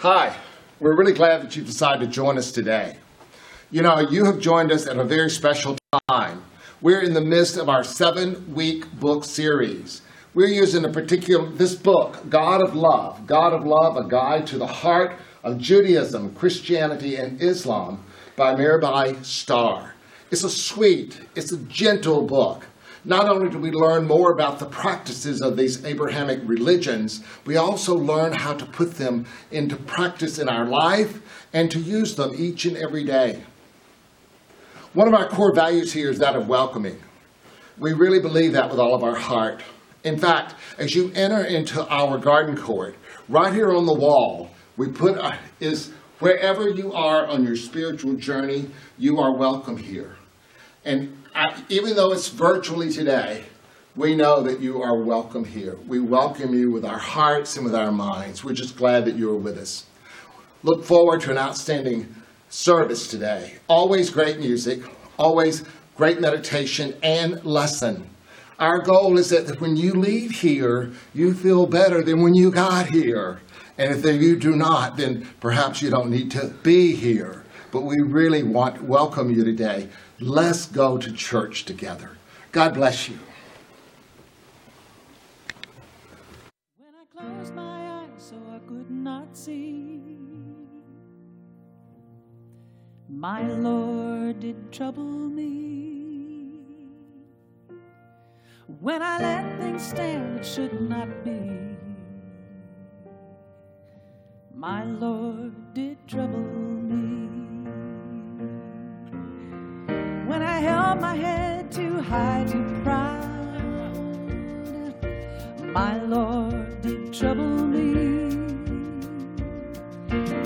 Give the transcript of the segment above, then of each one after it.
Hi, we're really glad that you've decided to join us today. You know, you have joined us at a very special time. We're in the midst of our seven week book series. We're using a particular, this book, God of Love, God of Love, a guide to the heart of Judaism, Christianity, and Islam by Mirabai Starr. It's a sweet, it's a gentle book. Not only do we learn more about the practices of these Abrahamic religions, we also learn how to put them into practice in our life and to use them each and every day. One of our core values here is that of welcoming. We really believe that with all of our heart. In fact, as you enter into our garden court, right here on the wall, we put is wherever you are on your spiritual journey, you are welcome here. And even though it's virtually today, we know that you are welcome here. We welcome you with our hearts and with our minds. We're just glad that you are with us. Look forward to an outstanding service today. Always great music, always great meditation and lesson. Our goal is that when you leave here, you feel better than when you got here. And if you do not, then perhaps you don't need to be here. But we really want to welcome you today. Let's go to church together. God bless you. When I closed my eyes so I could not see, my Lord did trouble me. When I let things stand that should not be, my Lord did trouble me. When I held my head too high, too proud, my Lord did trouble me.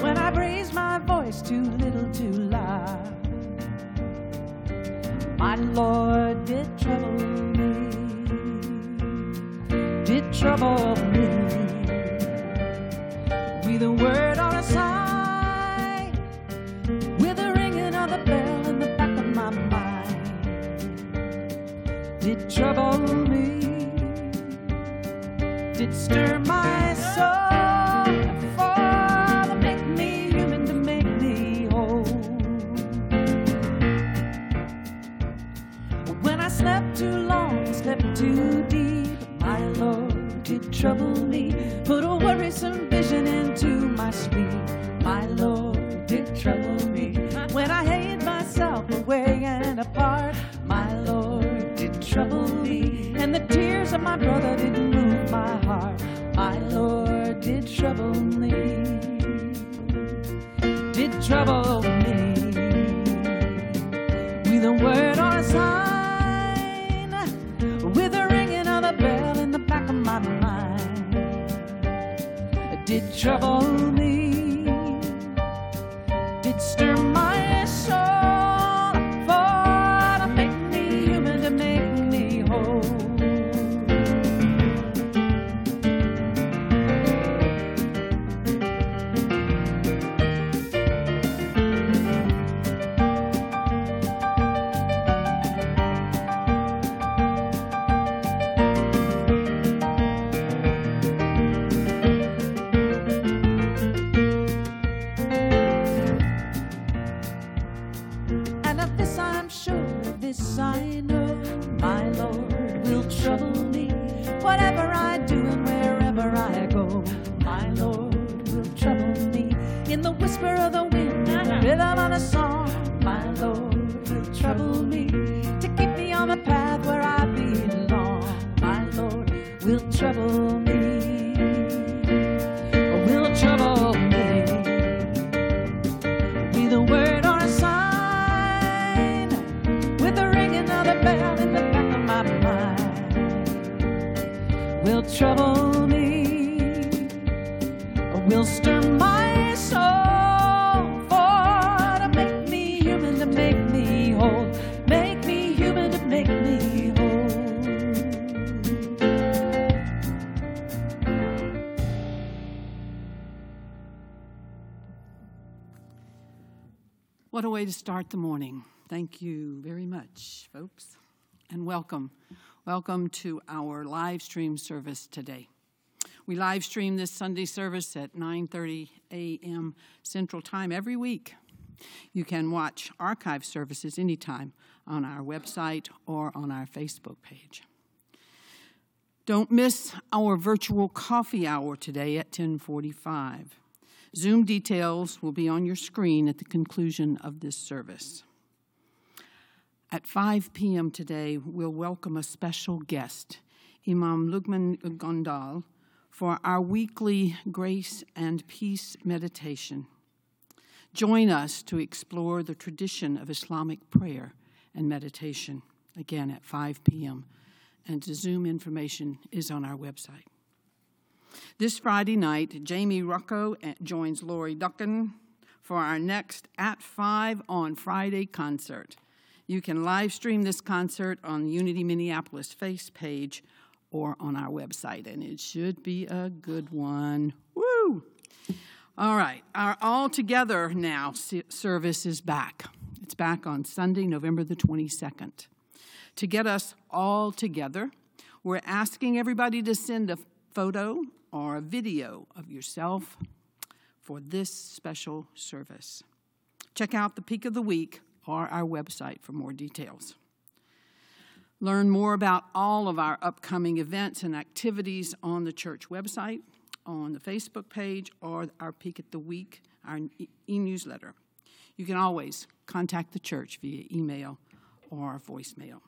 When I raised my voice too little, too loud, my Lord did trouble me. Did trouble me trouble me, did stir my soul for to make me human, to make me whole. When I slept too long, slept too deep, my Lord did trouble me. Put a worrisome vision into my sleep, move my Lord did trouble me. Did trouble me with a word or a sign, with a ringing of the bell in the back of my mind. Did trouble will trouble me, will stir my soul for to make me human, to make me whole, make me human, to make me whole. What a way to start the morning. Thank you very much, folks, and welcome. Welcome to our live stream service today. We live stream this Sunday service at 9:30 a.m. Central Time every week. You can watch archive services anytime on our website or on our Facebook page. Don't miss our virtual coffee hour today at 1045. Zoom details will be on your screen at the conclusion of this service. At 5 p.m. today, we'll welcome a special guest, Imam Luqman Gondal, for our weekly Grace and Peace meditation. Join us to explore the tradition of Islamic prayer and meditation, again at 5 p.m., and the Zoom information is on our website. This Friday night, Jamie Rocco eh, joins Lori Dokken for our next At 5 on Friday concert. You can live stream this concert on Unity Minneapolis face page or on our website, and it should be a good one. Woo! All right, our All Together Now service is back. It's back on Sunday, November the 22nd. To get us all together, we're asking everybody to send a photo or a video of yourself for this special service. Check out the Peek of the Week or our website for more details. Learn more about all of our upcoming events and activities on the church website, on the Facebook page, or our Peek at the Week, our e newsletter. You can always contact the church via email or voicemail.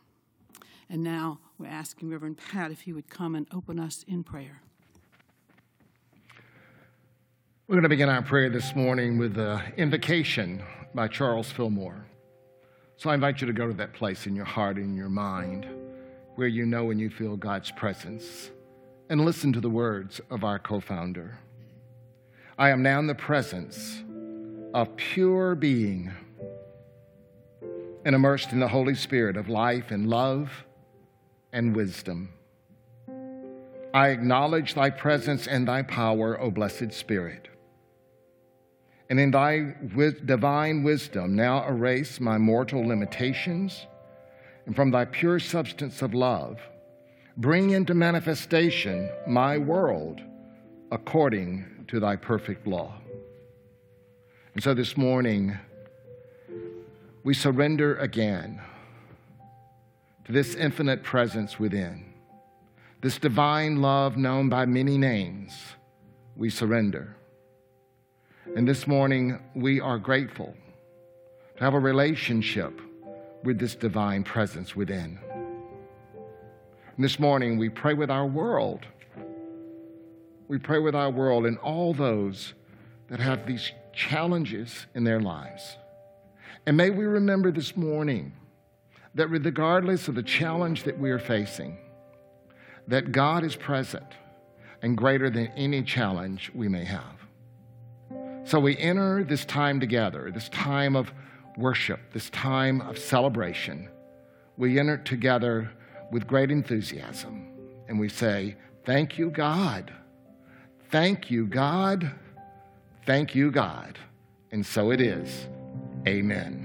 And now we're asking Reverend Pat if he would come and open us in prayer. We're going to begin our prayer this morning with the invocation by Charles Fillmore. So I invite you to go to that place in your heart and your mind where you know and you feel God's presence and listen to the words of our co founder. I am now in the presence of pure being and immersed in the Holy Spirit of life and love and wisdom. I acknowledge thy presence and thy power, O blessed Spirit and in thy divine wisdom now erase my mortal limitations, and from thy pure substance of love, bring into manifestation my world according to thy perfect law. And so this morning, we surrender again to this infinite presence within, this divine love known by many names. We surrender. And this morning, we are grateful to have a relationship with this divine presence within. And this morning, we pray with our world. We pray with our world and all those that have these challenges in their lives. And may we remember this morning that regardless of the challenge that we are facing, that God is present and greater than any challenge we may have. So we enter this time together, this time of worship, this time of celebration. We enter together with great enthusiasm and we say, Thank you, God. Thank you, God. Thank you, God. And so it is. Amen.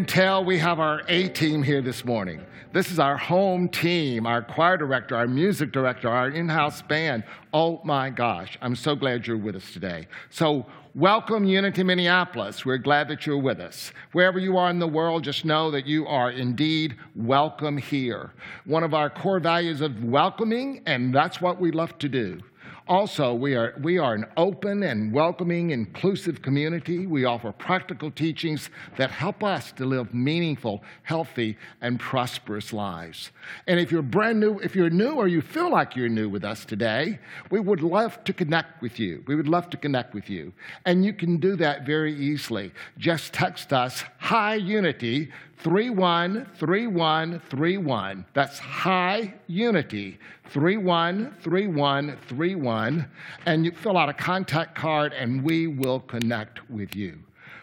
Can tell we have our A team here this morning. This is our home team, our choir director, our music director, our in house band. Oh my gosh, I'm so glad you're with us today. So, welcome, Unity Minneapolis. We're glad that you're with us. Wherever you are in the world, just know that you are indeed welcome here. One of our core values of welcoming, and that's what we love to do. Also, we are, we are an open and welcoming, inclusive community. We offer practical teachings that help us to live meaningful, healthy, and prosperous lives. And if you're brand new, if you're new or you feel like you're new with us today, we would love to connect with you. We would love to connect with you. And you can do that very easily. Just text us, Hi Unity, 313131. That's Hi Unity 313131. And you fill out a contact card and we will connect with you.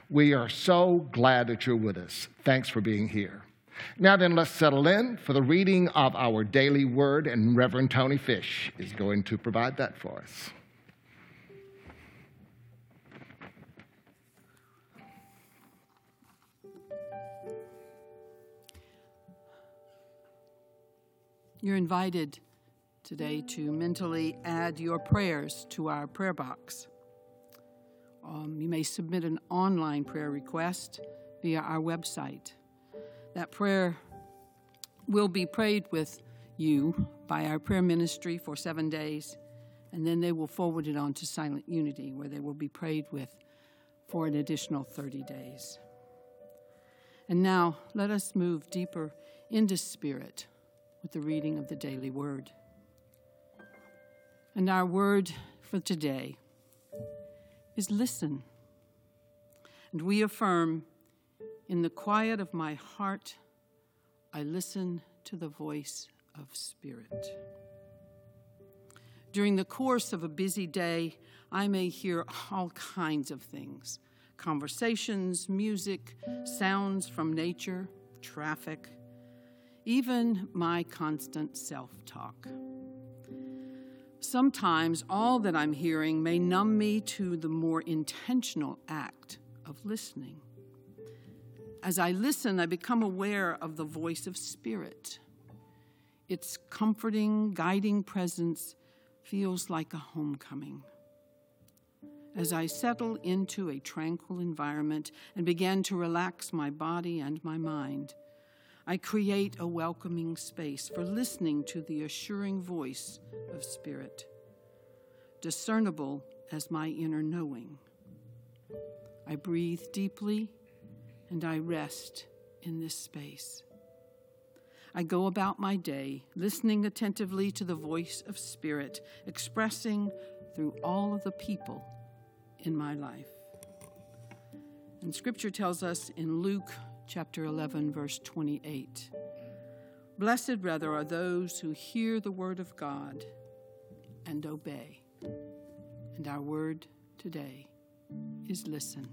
We are so glad that you're with us. Thanks for being here. Now then, let's settle in for the reading of our daily word, and Reverend Tony Fish is going to provide that for us. You're invited today to mentally add your prayers to our prayer box. Um, you may submit an online prayer request via our website. That prayer will be prayed with you by our prayer ministry for seven days, and then they will forward it on to Silent Unity, where they will be prayed with for an additional 30 days. And now let us move deeper into spirit with the reading of the daily word. And our word for today is listen. And we affirm, in the quiet of my heart, I listen to the voice of Spirit. During the course of a busy day, I may hear all kinds of things conversations, music, sounds from nature, traffic even my constant self talk. Sometimes all that I'm hearing may numb me to the more intentional act of listening. As I listen, I become aware of the voice of Spirit. Its comforting, guiding presence feels like a homecoming. As I settle into a tranquil environment and begin to relax my body and my mind, I create a welcoming space for listening to the assuring voice of Spirit, discernible as my inner knowing. I breathe deeply and I rest in this space. I go about my day, listening attentively to the voice of Spirit, expressing through all of the people in my life. And Scripture tells us in Luke chapter 11, verse 28. Blessed, rather, are those who hear the word of God and obey. And our word today is listen.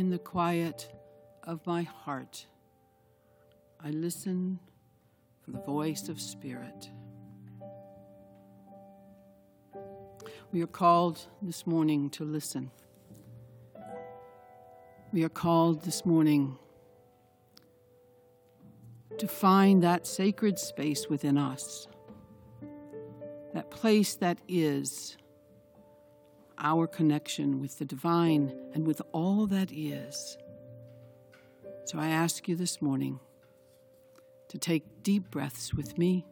In the quiet of my heart, I listen for the voice of Spirit. We are called this morning to listen. We are called this morning to find that sacred space within us, that place that is our connection with the divine and with all that is. So I ask you this morning to take deep breaths with me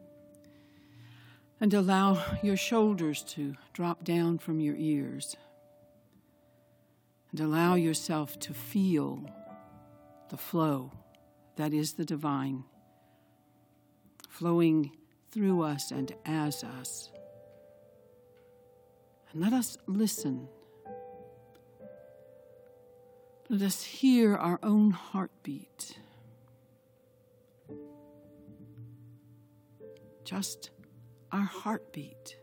and allow your shoulders to drop down from your ears and allow yourself to feel the flow that is the divine flowing through us and as us. And let us listen. Let us hear our own heartbeat. Just our heartbeat.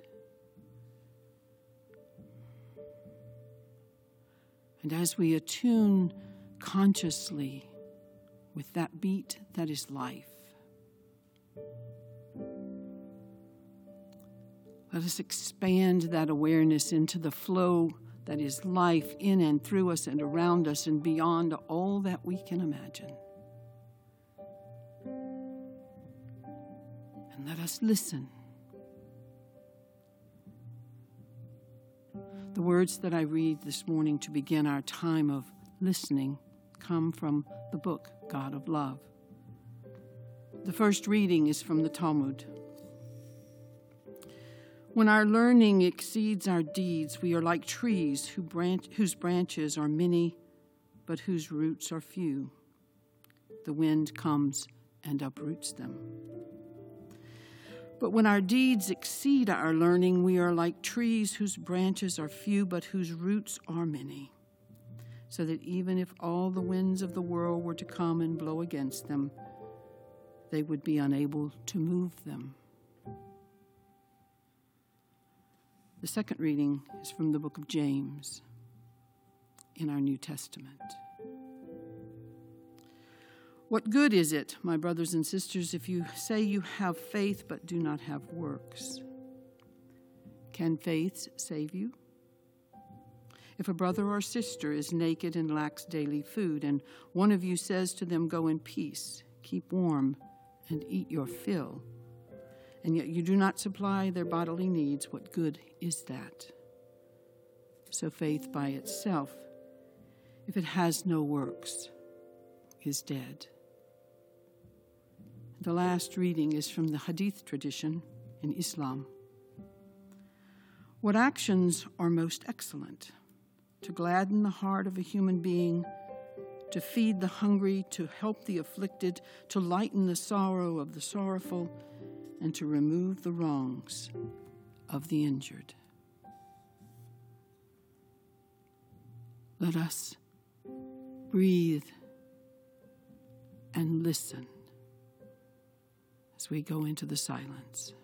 And as we attune consciously with that beat that is life, Let us expand that awareness into the flow that is life in and through us and around us and beyond all that we can imagine. And let us listen. The words that I read this morning to begin our time of listening come from the book God of Love. The first reading is from the Talmud. When our learning exceeds our deeds, we are like trees who branch, whose branches are many, but whose roots are few. The wind comes and uproots them. But when our deeds exceed our learning, we are like trees whose branches are few, but whose roots are many. So that even if all the winds of the world were to come and blow against them, they would be unable to move them. The second reading is from the book of James in our New Testament. What good is it, my brothers and sisters, if you say you have faith but do not have works? Can faith save you? If a brother or sister is naked and lacks daily food, and one of you says to them, Go in peace, keep warm, and eat your fill, and yet you do not supply their bodily needs, what good is that? So faith by itself, if it has no works, is dead. The last reading is from the Hadith tradition in Islam. What actions are most excellent? To gladden the heart of a human being, to feed the hungry, to help the afflicted, to lighten the sorrow of the sorrowful, and to remove the wrongs of the injured. Let us breathe and listen as we go into the silence.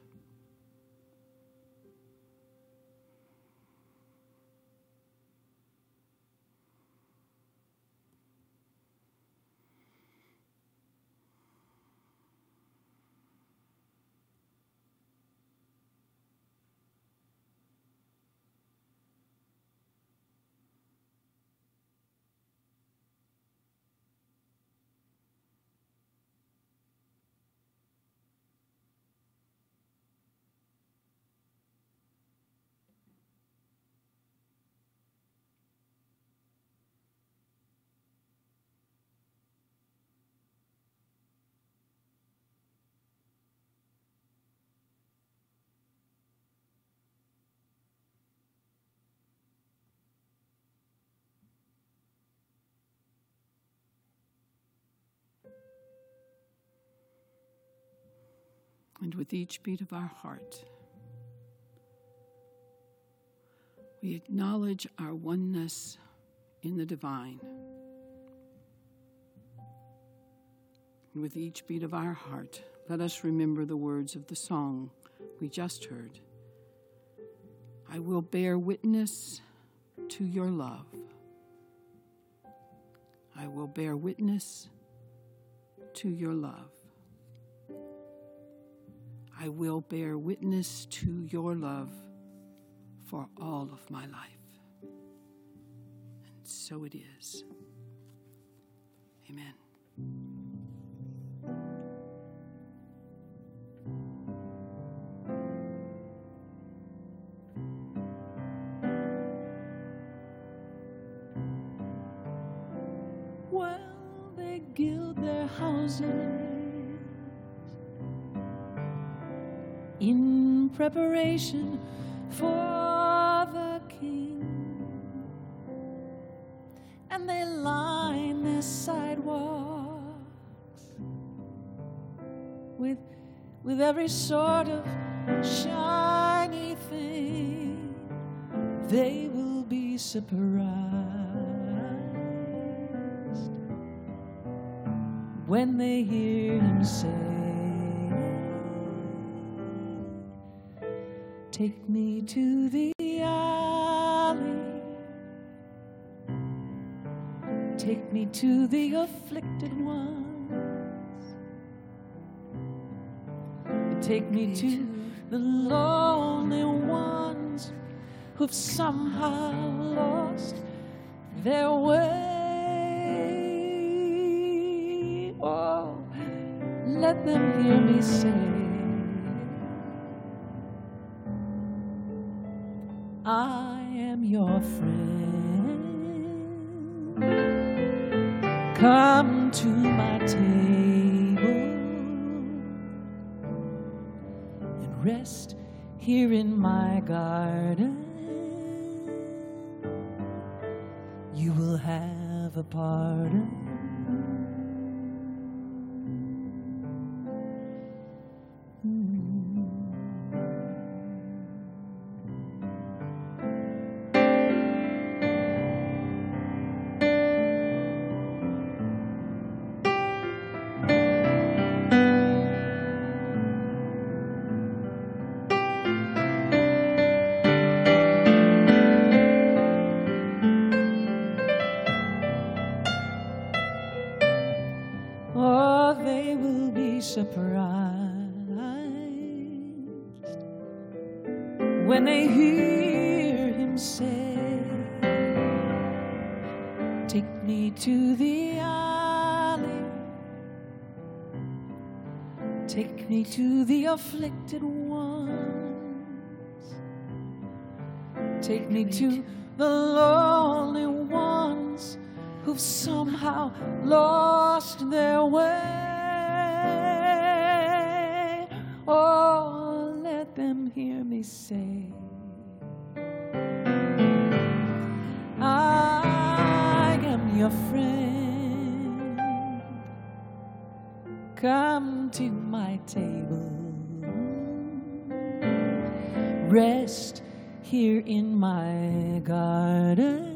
And with each beat of our heart, we acknowledge our oneness in the divine. And with each beat of our heart, let us remember the words of the song we just heard. I will bear witness to your love. I will bear witness to your love. I will bear witness to your love for all of my life. And so it is. Amen. Preparation for the king, and they line their sidewalks with with every sort of shiny thing. They will be surprised when they hear him say, Take me to the alley, take me to the afflicted ones, take me to the lonely ones who've somehow lost their way. Oh, let them hear me say, friend. Come to my table and rest here in my garden. You will have a pardon. I am your friend. Come to my table. Rest here in my garden.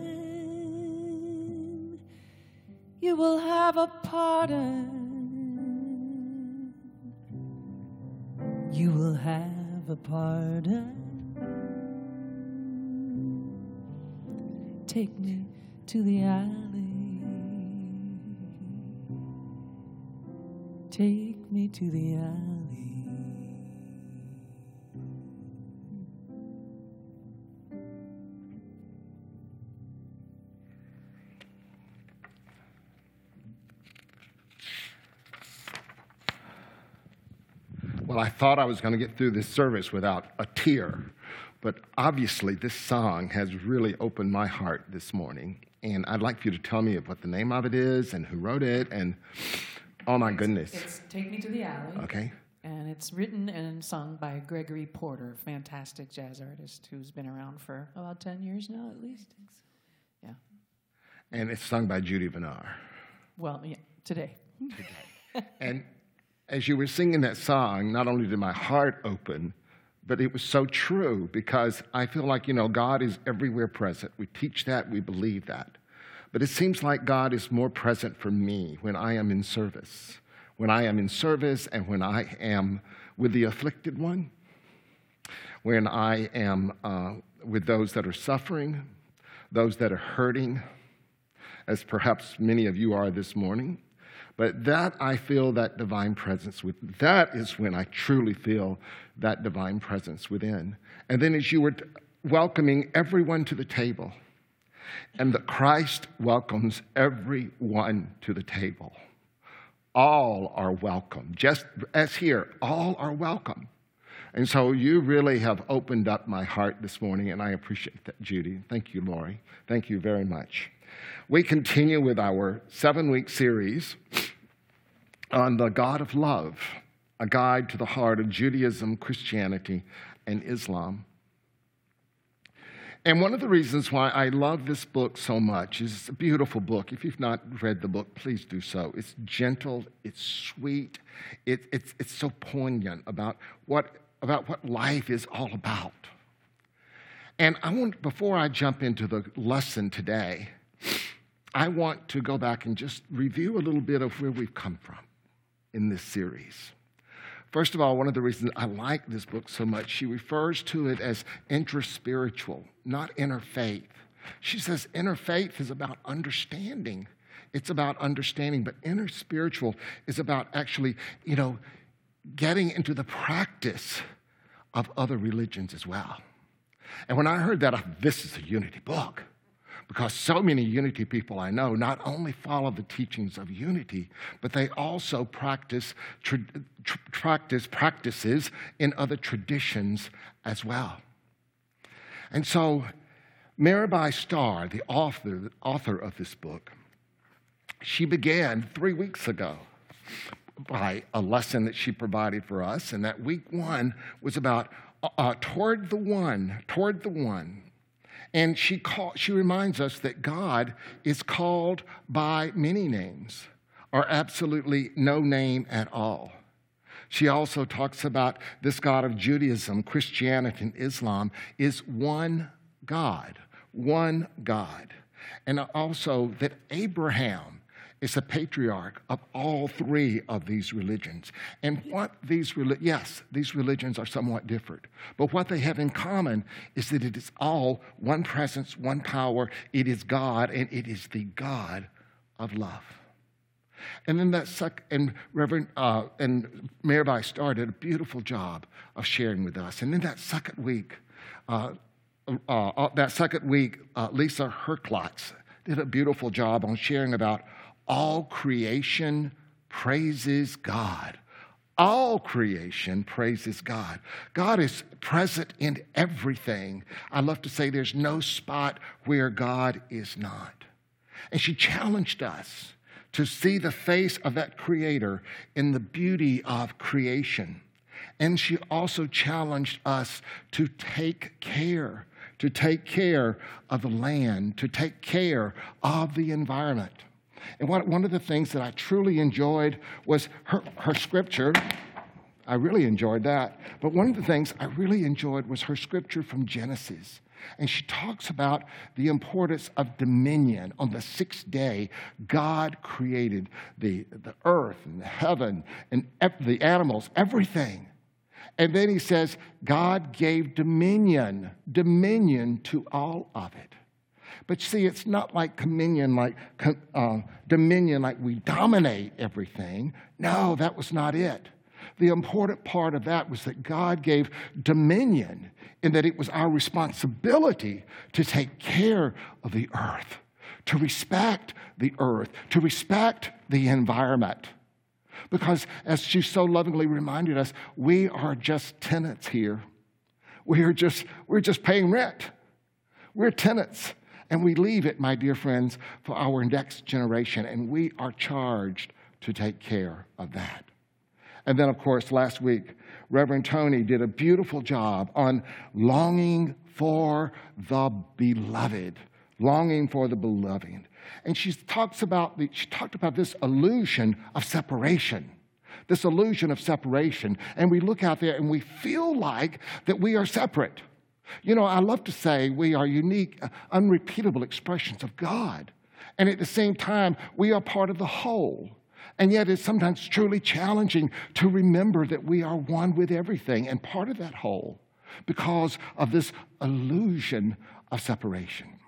You will have a pardon. You will have a pardon. Take me to the alley. Take me to the alley. Well, I thought I was going to get through this service without a tear, but obviously this song has really opened my heart this morning. And I'd like for you to tell me what the name of it is and who wrote it. And oh my goodness. It's Take Me to the Alley. Okay. And it's written and sung by Gregory Porter, fantastic jazz artist who's been around for about 10 years now, at least. Yeah. And it's sung by Judy Venar. Well, yeah, today. And as you were singing that song, not only did my heart open, but it was so true because I feel like, you know, God is everywhere present. We teach that, we believe that. But it seems like God is more present for me when I am in service. When I am in service and when I am with the afflicted one, when I am uh, with those that are suffering, those that are hurting, as perhaps many of you are this morning. But that I feel that divine presence with. That is when I truly feel that divine presence within. And then as you were welcoming everyone to the table, and that Christ welcomes everyone to the table. All are welcome. Just as here, all are welcome. And so you really have opened up my heart this morning, and I appreciate that, Judy. Thank you, Lori. Thank you very much. We continue with our seven week series on the God of love, a guide to the heart of Judaism, Christianity, and Islam. And one of the reasons why I love this book so much is it's a beautiful book. If you've not read the book, please do so. It's gentle, it's sweet, it, it's, it's so poignant about what, about what life is all about. And I want, before I jump into the lesson today, I want to go back and just review a little bit of where we've come from in this series. First of all, one of the reasons I like this book so much, she refers to it as interspiritual, not interfaith. She says interfaith is about understanding. It's about understanding, but interspiritual is about actually, you know, getting into the practice of other religions as well. And when I heard that, I, this is a unity book because so many unity people I know not only follow the teachings of unity, but they also practice, tra- tra- practice practices in other traditions as well. And so, Mirabai Starr, the author, the author of this book, she began three weeks ago by a lesson that she provided for us, and that week one was about uh, toward the one, toward the one, and she, call, she reminds us that God is called by many names, or absolutely no name at all. She also talks about this God of Judaism, Christianity, and Islam is one God, one God. And also that Abraham is a patriarch of all three of these religions. And what these, yes, these religions are somewhat different, but what they have in common is that it is all one presence, one power. It is God, and it is the God of love. And then that sec- and Reverend uh, and Mirabai started a beautiful job of sharing with us. And then that second week, uh, uh, uh that second week, uh, Lisa Herklotz did a beautiful job on sharing about all creation praises God. All creation praises God. God is present in everything. I love to say there's no spot where God is not. And she challenged us to see the face of that Creator in the beauty of creation. And she also challenged us to take care, to take care of the land, to take care of the environment. And one, one of the things that I truly enjoyed was her, her scripture. I really enjoyed that. But one of the things I really enjoyed was her scripture from Genesis. And she talks about the importance of dominion. On the sixth day, God created the, the earth and the heaven and the animals, everything. And then he says, God gave dominion, dominion to all of it. But see, it's not like communion, like uh, dominion, like we dominate everything. No, that was not it. The important part of that was that God gave dominion in that it was our responsibility to take care of the earth, to respect the earth, to respect the environment. Because as she so lovingly reminded us, we are just tenants here. We are just, we're just paying rent. We're tenants. And we leave it, my dear friends, for our next generation, and we are charged to take care of that. And then, of course, last week, Reverend Tony did a beautiful job on longing for the beloved, longing for the beloved. And she talks about the, she talked about this illusion of separation this illusion of separation, and we look out there and we feel like that we are separate. You know, I love to say we are unique, uh, unrepeatable expressions of God. And at the same time, we are part of the whole. And yet, it's sometimes truly challenging to remember that we are one with everything and part of that whole because of this illusion of separation.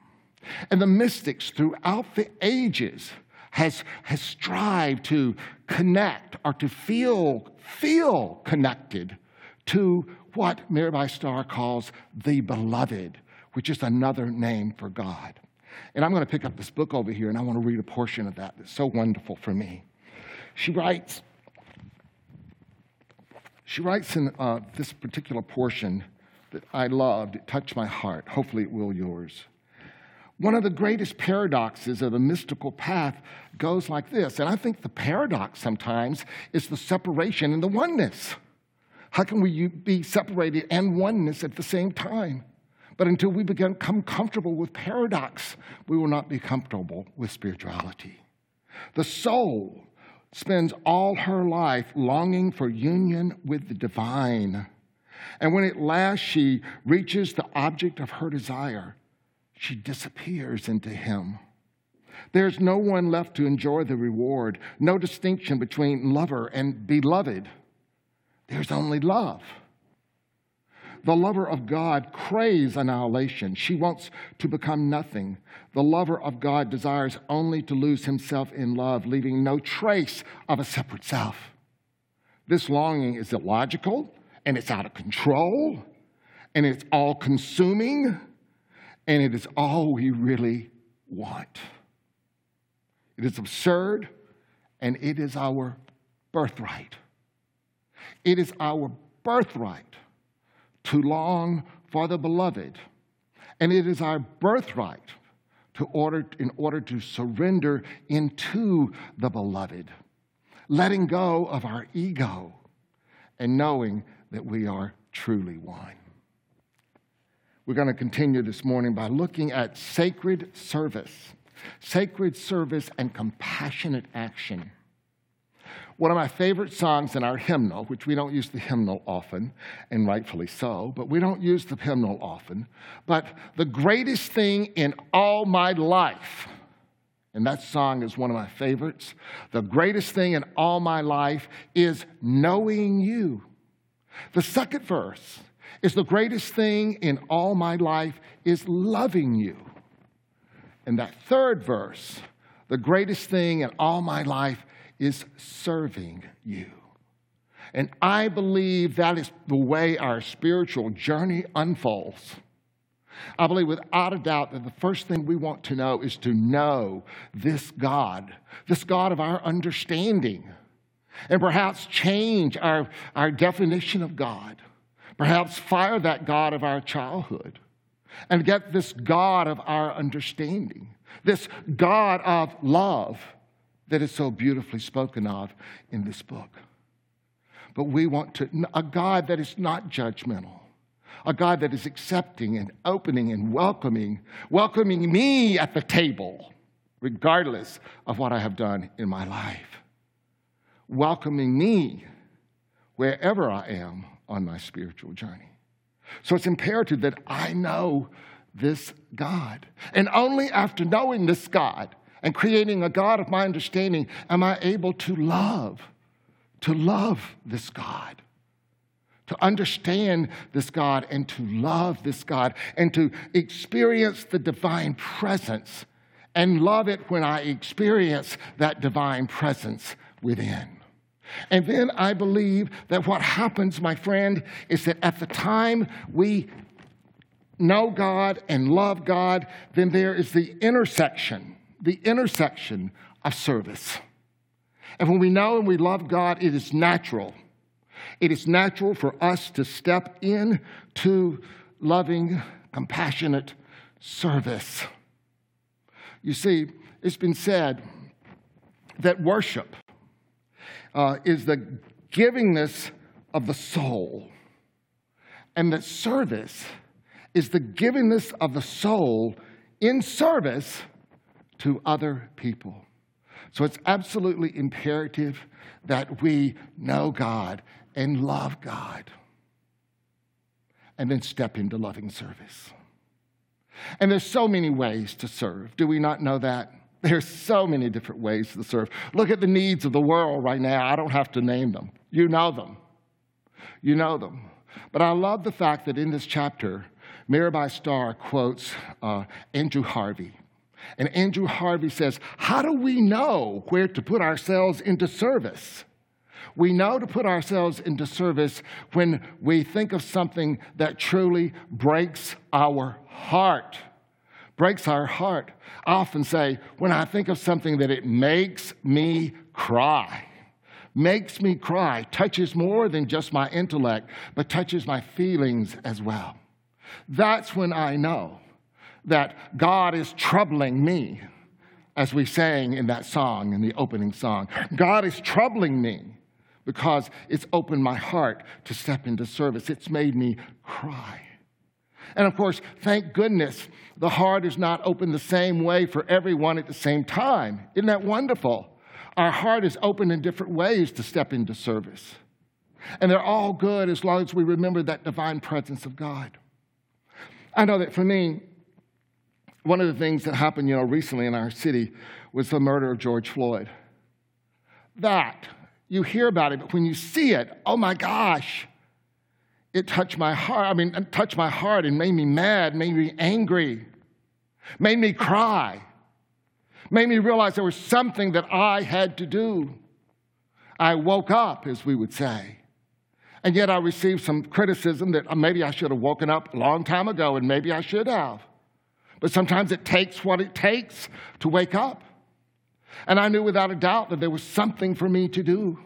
And the mystics throughout the ages has, has strived to connect or to feel, feel connected to what Mirabai Starr calls the beloved, which is another name for God. And I'm going to pick up this book over here and I want to read a portion of that that's so wonderful for me. She writes, she writes in uh, this particular portion that I loved, it touched my heart. Hopefully, it will yours. One of the greatest paradoxes of the mystical path goes like this, and I think the paradox sometimes is the separation and the oneness. How can we be separated and oneness at the same time? But until we become comfortable with paradox, we will not be comfortable with spirituality. The soul spends all her life longing for union with the divine. And when at last she reaches the object of her desire, she disappears into him. There's no one left to enjoy the reward, no distinction between lover and beloved. There's only love. The lover of God craves annihilation. She wants to become nothing. The lover of God desires only to lose himself in love, leaving no trace of a separate self. This longing is illogical and it's out of control and it's all consuming and it is all we really want. It is absurd, and it is our birthright. It is our birthright to long for the beloved, and it is our birthright to order, in order to surrender into the beloved, letting go of our ego and knowing that we are truly one. We're going to continue this morning by looking at sacred service, sacred service and compassionate action. One of my favorite songs in our hymnal, which we don't use the hymnal often, and rightfully so, but we don't use the hymnal often. But the greatest thing in all my life, and that song is one of my favorites. The greatest thing in all my life is knowing you. The second verse is the greatest thing in all my life is loving you. And that third verse, the greatest thing in all my life is serving you. And I believe that is the way our spiritual journey unfolds. I believe without a doubt that the first thing we want to know is to know this God, this God of our understanding, and perhaps change our, our definition of God. Perhaps fire that God of our childhood and get this God of our understanding, this God of love that is so beautifully spoken of in this book. But we want to, a God that is not judgmental, a God that is accepting and opening and welcoming, welcoming me at the table, regardless of what I have done in my life, welcoming me wherever I am on my spiritual journey. So it's imperative that I know this God. And only after knowing this God and creating a God of my understanding am I able to love, to love this God, to understand this God and to love this God and to experience the divine presence and love it when I experience that divine presence within. And then I believe that what happens, my friend, is that at the time we know God and love God, then there is the intersection, the intersection of service. And when we know and we love God, it is natural. It is natural for us to step in to loving, compassionate service. You see, it's been said that worship uh, is the givingness of the soul. And that service is the givingness of the soul in service to other people. So it's absolutely imperative that we know God and love God and then step into loving service. And there's so many ways to serve. Do we not know that? There's so many different ways to serve. Look at the needs of the world right now. I don't have to name them. You know them. You know them. But I love the fact that in this chapter, Mirabai Starr quotes uh, Andrew Harvey. And Andrew Harvey says, How do we know where to put ourselves into service? We know to put ourselves into service when we think of something that truly breaks our heart. Breaks our heart. I often say, when I think of something that it makes me cry, makes me cry, touches more than just my intellect, but touches my feelings as well. That's when I know that God is troubling me, as we sang in that song, in the opening song. God is troubling me because it's opened my heart to step into service. It's made me cry. And of course, thank goodness the heart is not open the same way for everyone at the same time. Isn't that wonderful? Our heart is open in different ways to step into service. And they're all good as long as we remember that divine presence of God. I know that for me, one of the things that happened, you know, recently in our city was the murder of George Floyd. That you hear about it, but when you see it, oh my gosh, it touched my heart. I mean, it touched my heart and made me mad, made me angry, made me cry, made me realize there was something that I had to do. I woke up, as we would say. And yet I received some criticism that maybe I should have woken up a long time ago, and maybe I should have. But sometimes it takes what it takes to wake up. And I knew without a doubt that there was something for me to do.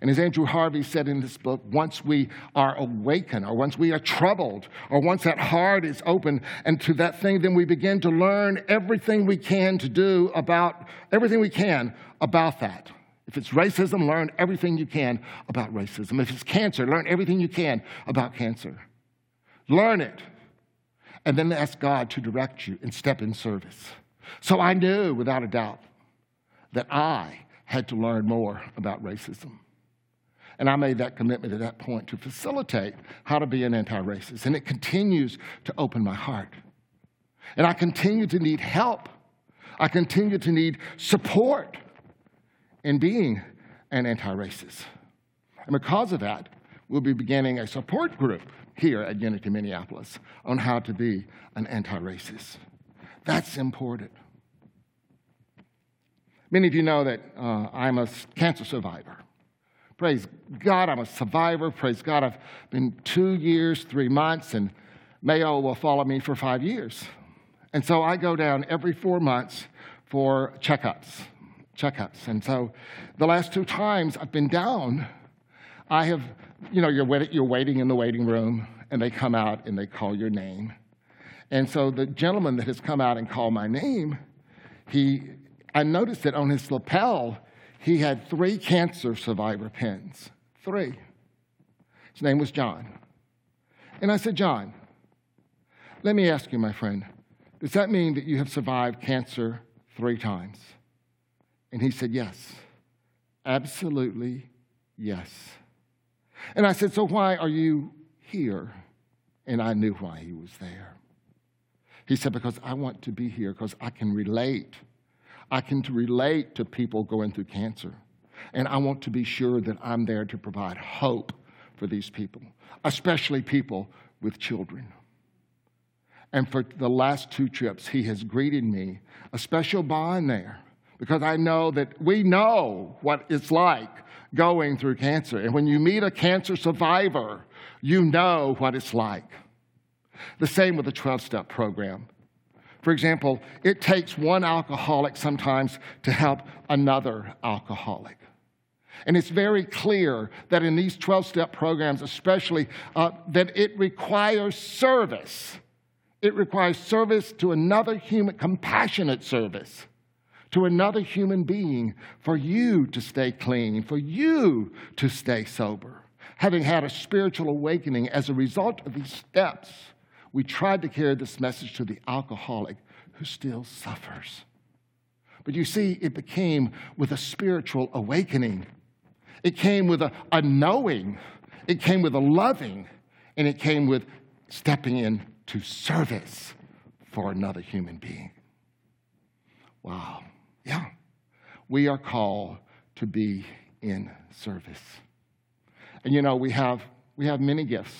And as Andrew Harvey said in this book, once we are awakened, or once we are troubled, or once that heart is open and to that thing, then we begin to learn everything we can to do about everything we can about that. If it's racism, learn everything you can about racism. If it's cancer, learn everything you can about cancer. Learn it. And then ask God to direct you and step in service. So I knew without a doubt that I had to learn more about racism. And I made that commitment at that point to facilitate how to be an anti racist. And it continues to open my heart. And I continue to need help. I continue to need support in being an anti racist. And because of that, we'll be beginning a support group here at Unity Minneapolis on how to be an anti racist. That's important. Many of you know that uh, I'm a cancer survivor. Praise God, I'm a survivor. Praise God, I've been two years, three months, and Mayo will follow me for five years. And so I go down every four months for checkups. Checkups. And so the last two times I've been down, I have, you know, you're, wait- you're waiting in the waiting room, and they come out and they call your name. And so the gentleman that has come out and called my name, he I noticed that on his lapel, he had three cancer survivor pins. Three. His name was John. And I said, John, let me ask you, my friend, does that mean that you have survived cancer three times? And he said, Yes. Absolutely, yes. And I said, So why are you here? And I knew why he was there. He said, Because I want to be here, because I can relate I can relate to people going through cancer. And I want to be sure that I'm there to provide hope for these people, especially people with children. And for the last two trips, he has greeted me, a special bond there, because I know that we know what it's like going through cancer. And when you meet a cancer survivor, you know what it's like. The same with the 12 step program. For example, it takes one alcoholic sometimes to help another alcoholic. And it's very clear that in these 12 step programs, especially, uh, that it requires service. It requires service to another human, compassionate service to another human being for you to stay clean, for you to stay sober. Having had a spiritual awakening as a result of these steps, we tried to carry this message to the alcoholic who still suffers. But you see, it became with a spiritual awakening. It came with a, a knowing, it came with a loving, and it came with stepping into service for another human being. Wow. Yeah. We are called to be in service. And you know, we have we have many gifts.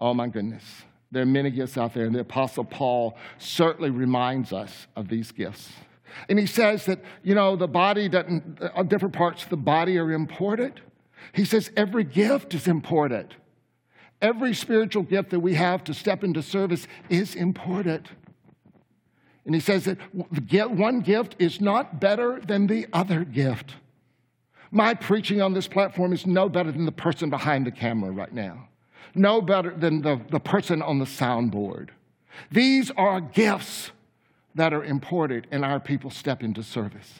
Oh my goodness. There are many gifts out there, and the Apostle Paul certainly reminds us of these gifts. And he says that, you know, the body doesn't, uh, different parts of the body are important. He says every gift is important. Every spiritual gift that we have to step into service is important. And he says that one gift is not better than the other gift. My preaching on this platform is no better than the person behind the camera right now, no better than the, the person on the soundboard. These are gifts that are imported, and our people step into service.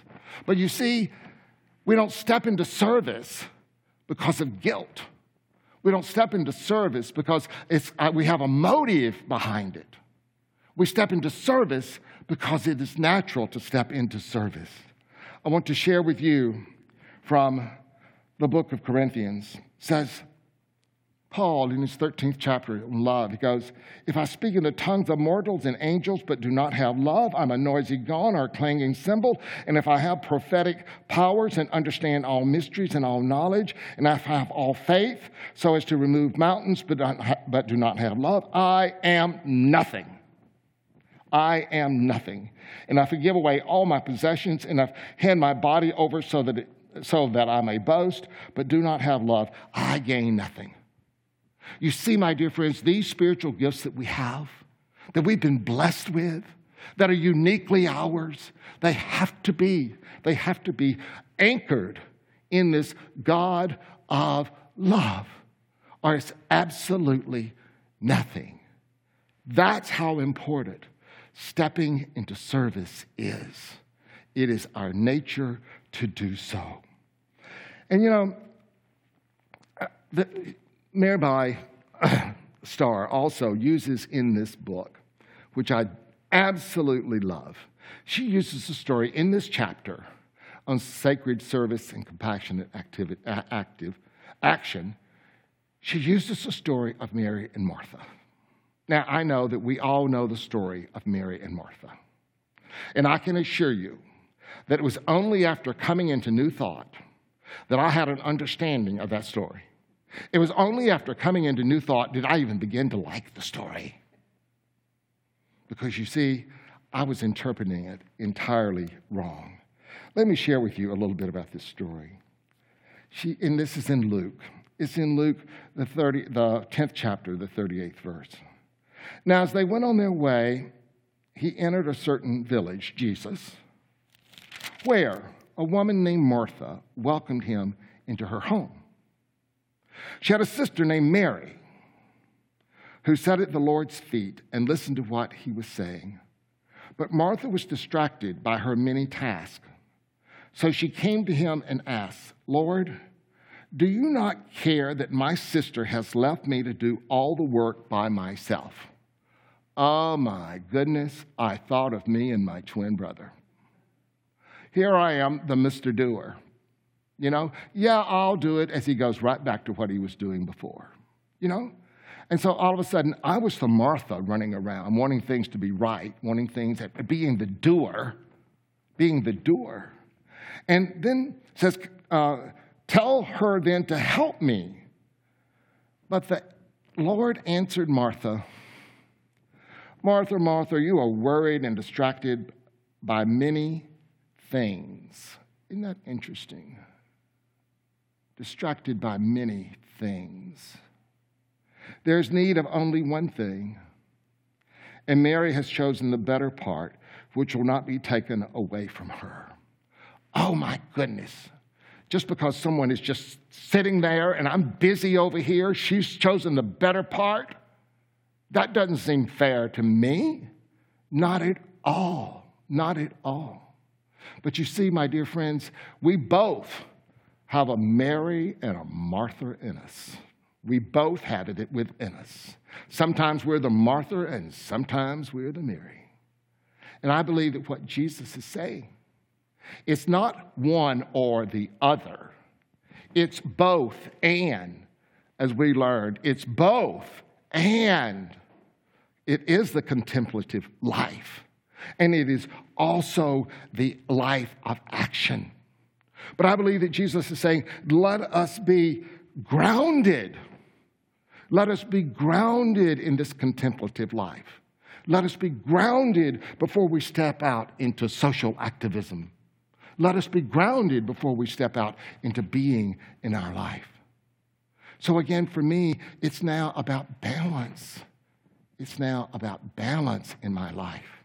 But you see, we don't step into service because of guilt. We don't step into service because uh, we have a motive behind it. We step into service because it is natural to step into service. I want to share with you from the book of Corinthians. It says, Paul, in his 13th chapter on love, he goes, If I speak in the tongues of mortals and angels but do not have love, I'm a noisy gong or a clanging cymbal. And if I have prophetic powers and understand all mysteries and all knowledge, and if I have all faith so as to remove mountains but, but do not have love, I am nothing. I am nothing. And if I forgive away all my possessions, and I hand my body over so that, it, so that I may boast, but do not have love, I gain nothing. You see, my dear friends, these spiritual gifts that we have, that we've been blessed with, that are uniquely ours, they have to be, they have to be anchored in this God of love, or it's absolutely nothing. That's how important stepping into service is. It is our nature to do so. And you know, the, Mirabai Starr also uses in this book, which I absolutely love. She uses a story in this chapter on sacred service and compassionate activity, active action. She uses the story of Mary and Martha. Now, I know that we all know the story of Mary and Martha. And I can assure you that it was only after coming into New Thought that I had an understanding of that story. It was only after coming into New Thought did I even begin to like the story. Because you see, I was interpreting it entirely wrong. Let me share with you a little bit about this story. She, and this is in Luke. It's in Luke, the, 30, the 10th chapter, the 38th verse. Now, as they went on their way, he entered a certain village, Jesus, where a woman named Martha welcomed him into her home. She had a sister named Mary who sat at the Lord's feet and listened to what he was saying. But Martha was distracted by her many tasks. So she came to him and asked, Lord, do you not care that my sister has left me to do all the work by myself? Oh my goodness, I thought of me and my twin brother. Here I am, the Mr. Doer. You know, yeah, I'll do it as he goes right back to what he was doing before. You know? And so all of a sudden, I was the Martha running around, wanting things to be right, wanting things, being the doer, being the doer. And then says, uh, Tell her then to help me. But the Lord answered Martha, Martha, Martha, you are worried and distracted by many things. Isn't that interesting? distracted by many things. There's need of only one thing. And Mary has chosen the better part, which will not be taken away from her. Oh my goodness. Just because someone is just sitting there and I'm busy over here, she's chosen the better part. That doesn't seem fair to me. Not at all. Not at all. But you see, my dear friends, we both have a Mary and a Martha in us. We both had it within us. Sometimes we're the Martha and sometimes we're the Mary. And I believe that what Jesus is saying, it's not one or the other. It's both and, as we learned. It's both and. It is the contemplative life, and it is also the life of action. But I believe that Jesus is saying, let us be grounded. Let us be grounded in this contemplative life. Let us be grounded before we step out into social activism. Let us be grounded before we step out into being in our life. So, again, for me, it's now about balance. It's now about balance in my life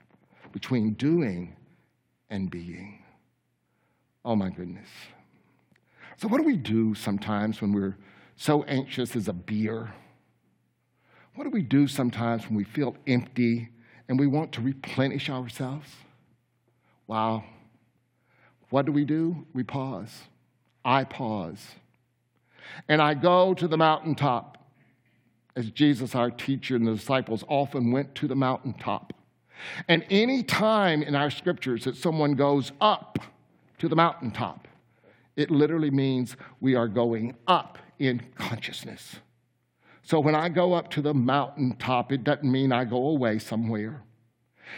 between doing and being. Oh, my goodness. So, what do we do sometimes when we're so anxious as a beer? What do we do sometimes when we feel empty and we want to replenish ourselves? Wow. What do we do? We pause. I pause. And I go to the mountaintop, as Jesus, our teacher, and the disciples often went to the mountaintop. And any time in our scriptures that someone goes up to the mountaintop, it literally means we are going up in consciousness. So when I go up to the mountaintop, it doesn't mean I go away somewhere.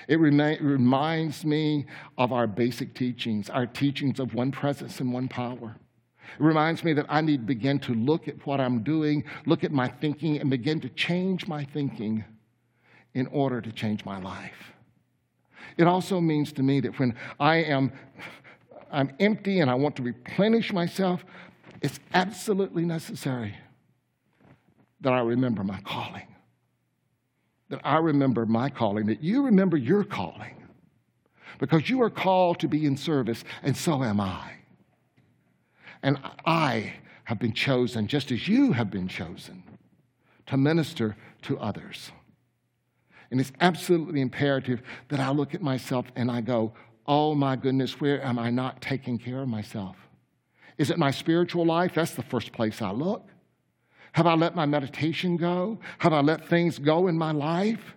It reminds me of our basic teachings, our teachings of one presence and one power. It reminds me that I need to begin to look at what I'm doing, look at my thinking, and begin to change my thinking in order to change my life. It also means to me that when I am I'm empty and I want to replenish myself, it's absolutely necessary that I remember my calling. That I remember my calling, that you remember your calling. Because you are called to be in service, and so am I. And I have been chosen, just as you have been chosen, to minister to others. And it's absolutely imperative that I look at myself and I go, oh my goodness, where am I not taking care of myself? Is it my spiritual life? That's the first place I look. Have I let my meditation go? Have I let things go in my life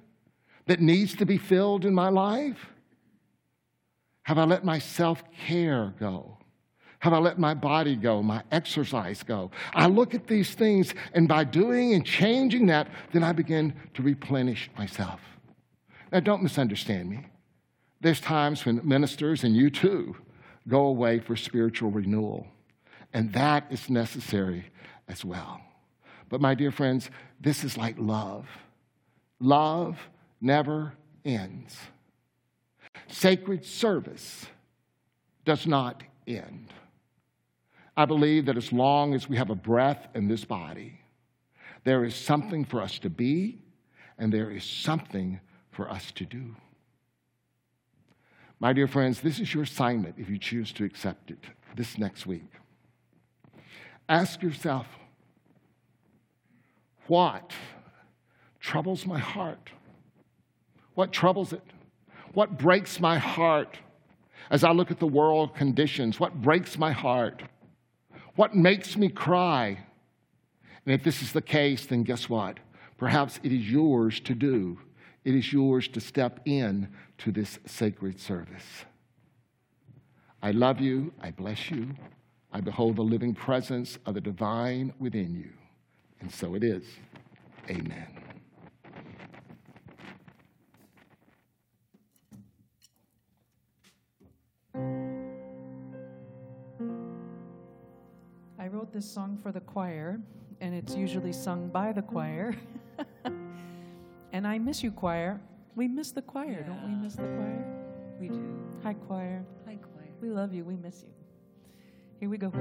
that needs to be filled in my life? Have I let my self care go? Have I let my body go, my exercise go? I look at these things, and by doing and changing that, then I begin to replenish myself. Now, don't misunderstand me. There's times when ministers, and you too, go away for spiritual renewal. And that is necessary as well. But, my dear friends, this is like love. Love never ends. Sacred service does not end. I believe that as long as we have a breath in this body, there is something for us to be, and there is something for us to do. My dear friends, this is your assignment if you choose to accept it this next week. Ask yourself, what troubles my heart? What troubles it? What breaks my heart as I look at the world conditions? What breaks my heart? What makes me cry? And if this is the case, then guess what? Perhaps it is yours to do it is yours to step in to this sacred service. I love you. I bless you. I behold the living presence of the divine within you. And so it is. Amen. I wrote this song for the choir, and it's usually sung by the choir. And I miss you, choir. We miss the choir, yeah. don't we miss the choir? We do. Hi, choir. Hi, choir. We love you. We miss you. Here we go.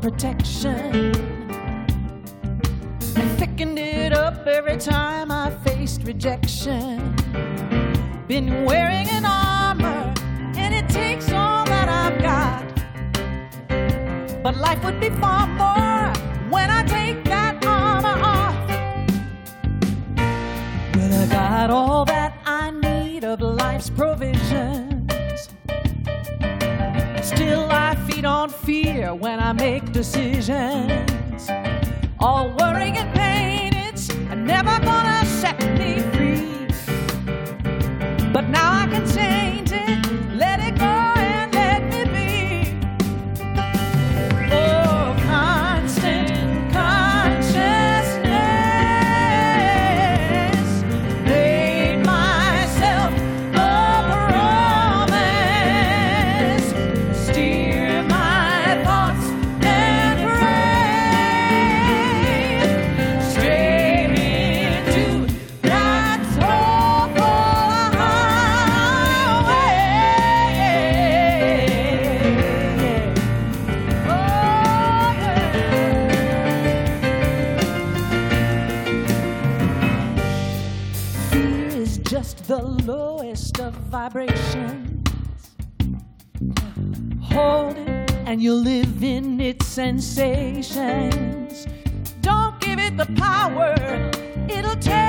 Protection. I Thickened it up every time I faced rejection. Been wearing an armor, But life would be far more when I take that armor off. When I got all that I need of life's provisions, still I feed on fear when I make decisions. All worry and pain, it's never gonna set me free. But now I can change. And you'll live in its sensations. Don't give it the power, it'll tear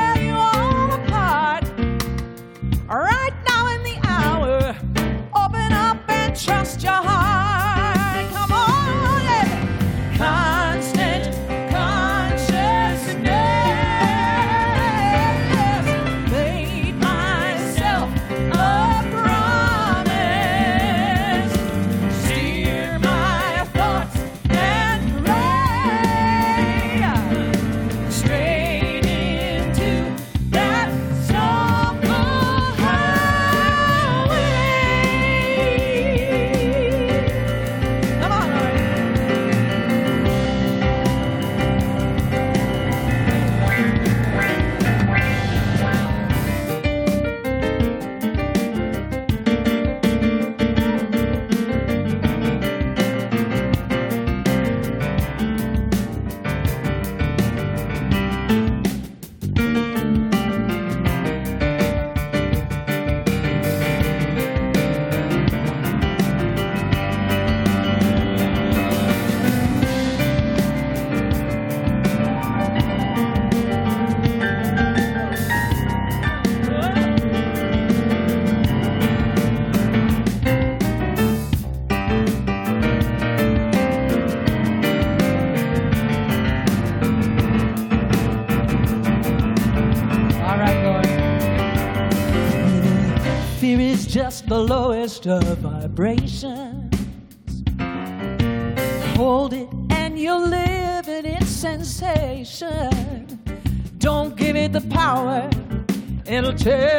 lowest of vibrations. Hold it and you'll live in sensation. Don't give it the power, it'll tear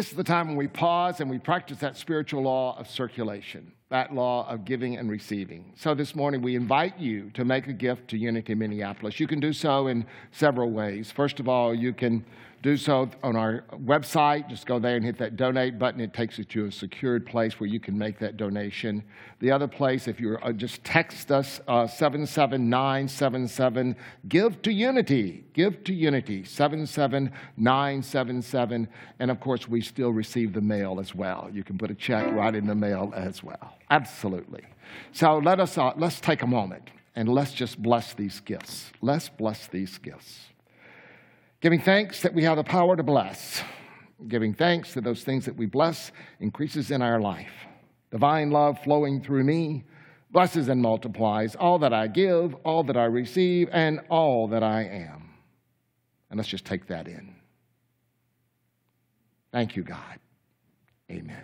This is the time when we pause and we practice that spiritual law of circulation, that law of giving and receiving. So this morning we invite you to make a gift to Unity Minneapolis. You can do so in several ways. First of all, you can do so on our website. Just go there and hit that donate button. It takes you to a secured place where you can make that donation. The other place, if you uh, just text us uh, 77977, give to Unity. Give to Unity, 77977. And of course, we still receive the mail as well. You can put a check right in the mail as well. Absolutely. So let us uh, let's take a moment and let's just bless these gifts. Let's bless these gifts. Giving thanks that we have the power to bless. Giving thanks that those things that we bless increases in our life. Divine love flowing through me blesses and multiplies all that I give, all that I receive, and all that I am. And let's just take that in. Thank you, God. Amen.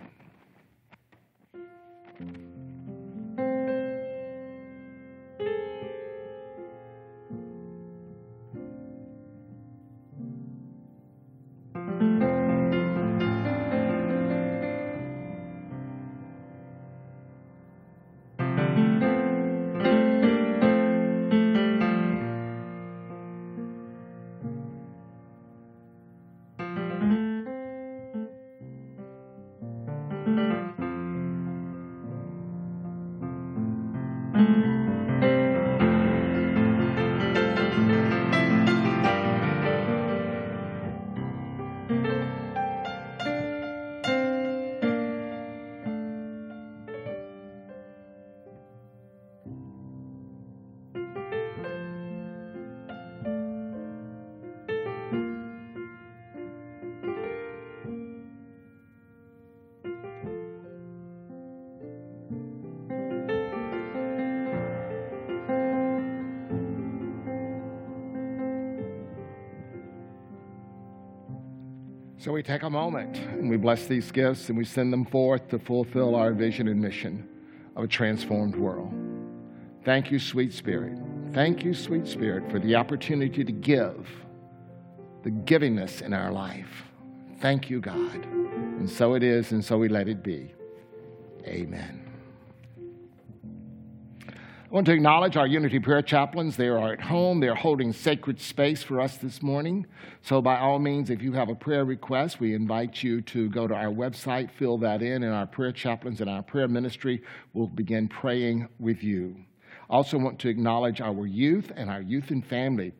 So we take a moment and we bless these gifts and we send them forth to fulfill our vision and mission of a transformed world. Thank you, sweet Spirit. Thank you, sweet Spirit, for the opportunity to give, the givingness in our life. Thank you, God. And so it is, and so we let it be. Amen. I want to acknowledge our Unity Prayer Chaplains. They are at home. They're holding sacred space for us this morning. So, by all means, if you have a prayer request, we invite you to go to our website, fill that in, and our prayer chaplains and our prayer ministry will begin praying with you. Also want to acknowledge our youth and our youth and family.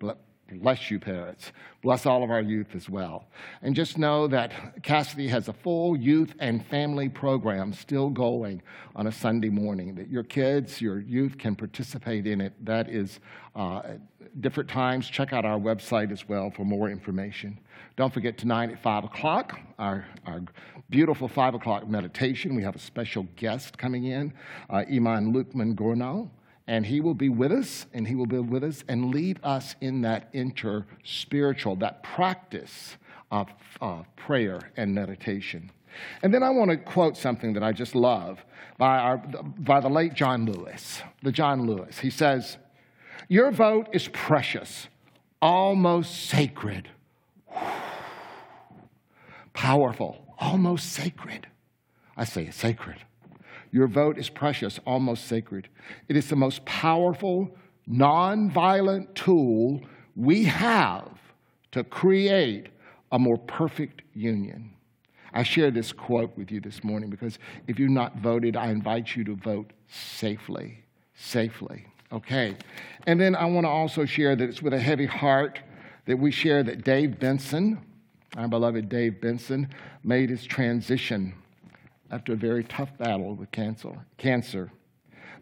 Bless you, parents. Bless all of our youth as well. And just know that Cassidy has a full youth and family program still going on a Sunday morning, that your kids, your youth can participate in it. That is uh, different times. Check out our website as well for more information. Don't forget tonight at 5 o'clock, our, our beautiful 5 o'clock meditation. We have a special guest coming in, uh, Imam Luqman Gornal and he will be with us and he will be with us and lead us in that inter spiritual that practice of uh, prayer and meditation. And then i want to quote something that i just love by, our, by the late john lewis the john lewis. He says your vote is precious almost sacred. Powerful almost sacred. I say sacred your vote is precious, almost sacred. It is the most powerful, nonviolent tool we have to create a more perfect union. I share this quote with you this morning because if you've not voted, I invite you to vote safely. Safely. Okay. And then I want to also share that it's with a heavy heart that we share that Dave Benson, our beloved Dave Benson, made his transition after a very tough battle with cancer.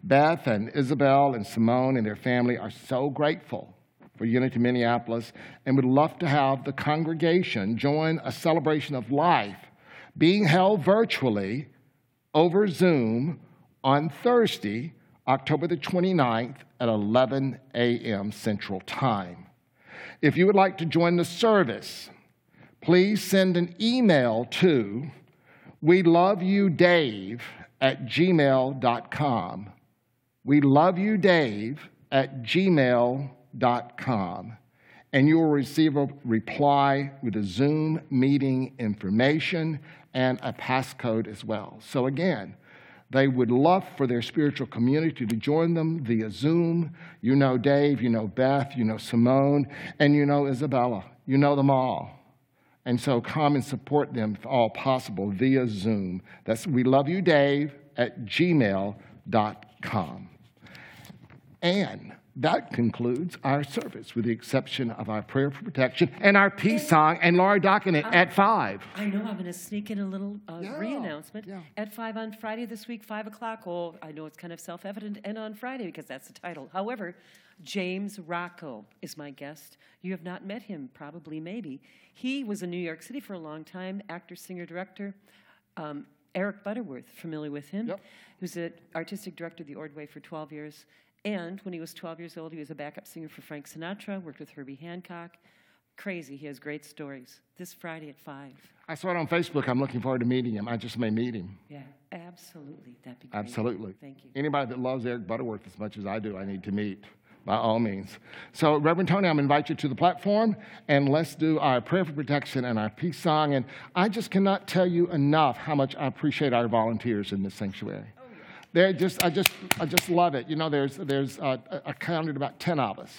Beth and Isabel and Simone and their family are so grateful for Unity Minneapolis and would love to have the congregation join a celebration of life being held virtually over Zoom on Thursday, October the 29th at 11 a.m. Central Time. If you would like to join the service, please send an email to we love you, Dave, at gmail.com. We love you, Dave, at gmail.com. And you will receive a reply with a Zoom meeting information and a passcode as well. So, again, they would love for their spiritual community to join them via Zoom. You know Dave, you know Beth, you know Simone, and you know Isabella. You know them all. And so come and support them if all possible via Zoom. That's we love you, Dave, at gmail.com. And that concludes our service, with the exception of our prayer for protection and our peace song and Laura Dokken at five. I know I'm going to sneak in a little uh, Yeah, re-announcement yeah. at five on Friday this week, five o'clock. Oh, I know it's kind of self-evident, and on Friday because that's the title. However, James Rocco is my guest. You have not met him, probably, maybe. He was in New York City for a long time, actor, singer, director. Um, Eric Butterworth, familiar with him? Yep. He was the artistic director of the Ordway for 12 years. And when he was 12 years old, he was a backup singer for Frank Sinatra, worked with Herbie Hancock. Crazy. He has great stories. This Friday at 5. I saw it on Facebook. I'm looking forward to meeting him. I just may meet him. Yeah, absolutely. That'd be great. Absolutely. Thank you. Anybody that loves Eric Butterworth as much as I do, I need to meet by all means. So, Reverend Tony, I'm invite you to the platform and let's do our prayer for protection and our peace song. And I just cannot tell you enough how much I appreciate our volunteers in this sanctuary. They're just, I just, I just love it. You know, there's, there's, uh, I counted about 10 of us,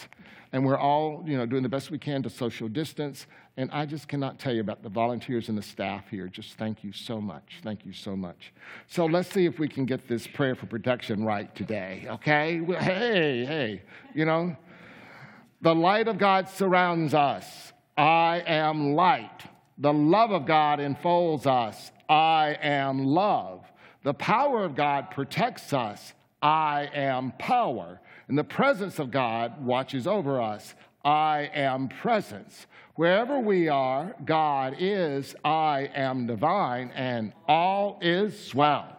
and we're all, you know, doing the best we can to social distance. And I just cannot tell you about the volunteers and the staff here. Just thank you so much. Thank you so much. So let's see if we can get this prayer for protection right today, okay? Well, hey, hey, you know, the light of God surrounds us. I am light. The love of God enfolds us. I am love. The power of God protects us. I am power. And the presence of God watches over us. I am presence. Wherever we are, God is. I am divine, and all is well.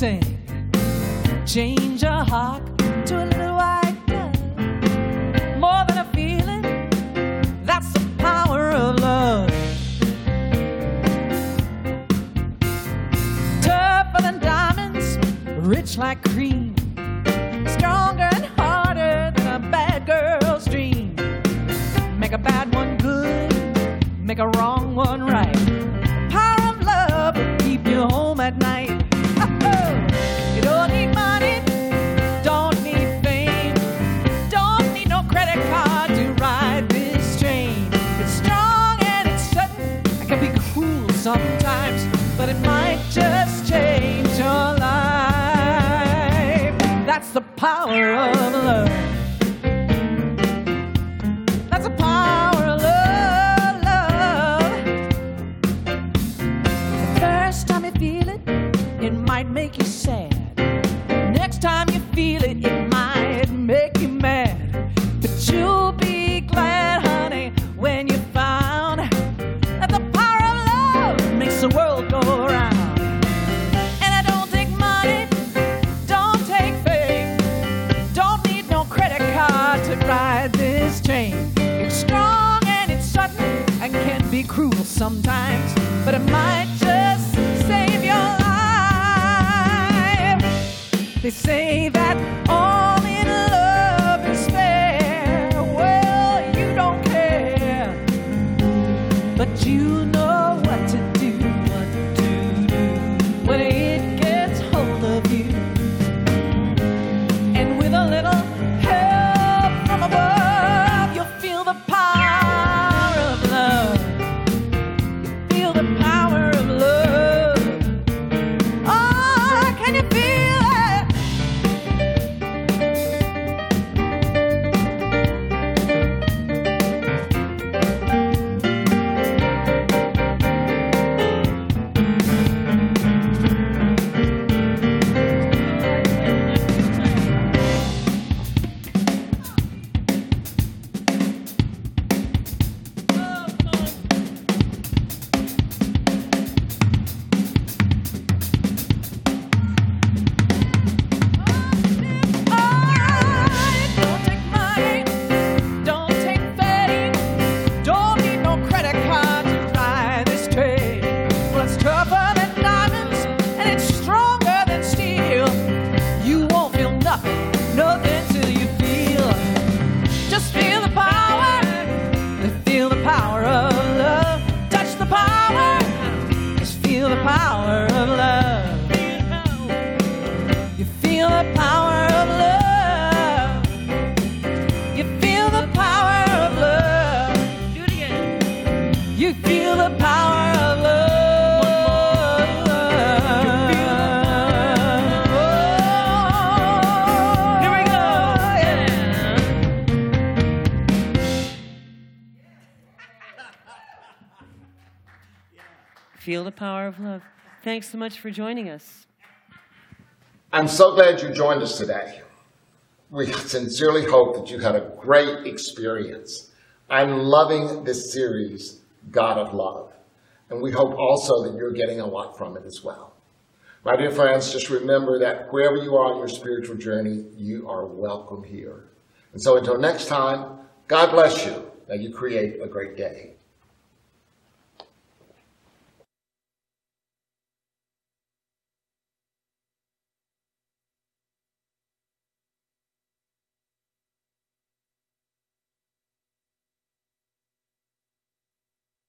sing. Change a heart to a little white dove. More than a feeling, that's the power of love. Tougher than diamonds, rich like cream, stronger and harder than a bad girl's dream. Make a bad one good, make a wrong one right. Thanks so much for joining us. I'm so glad you joined us today. We sincerely hope that you had a great experience. I'm loving this series, God of Love, and we hope also that you're getting a lot from it as well. My dear friends, just remember that wherever you are on your spiritual journey, you are welcome here. And so until next time, God bless you. and you create a great day.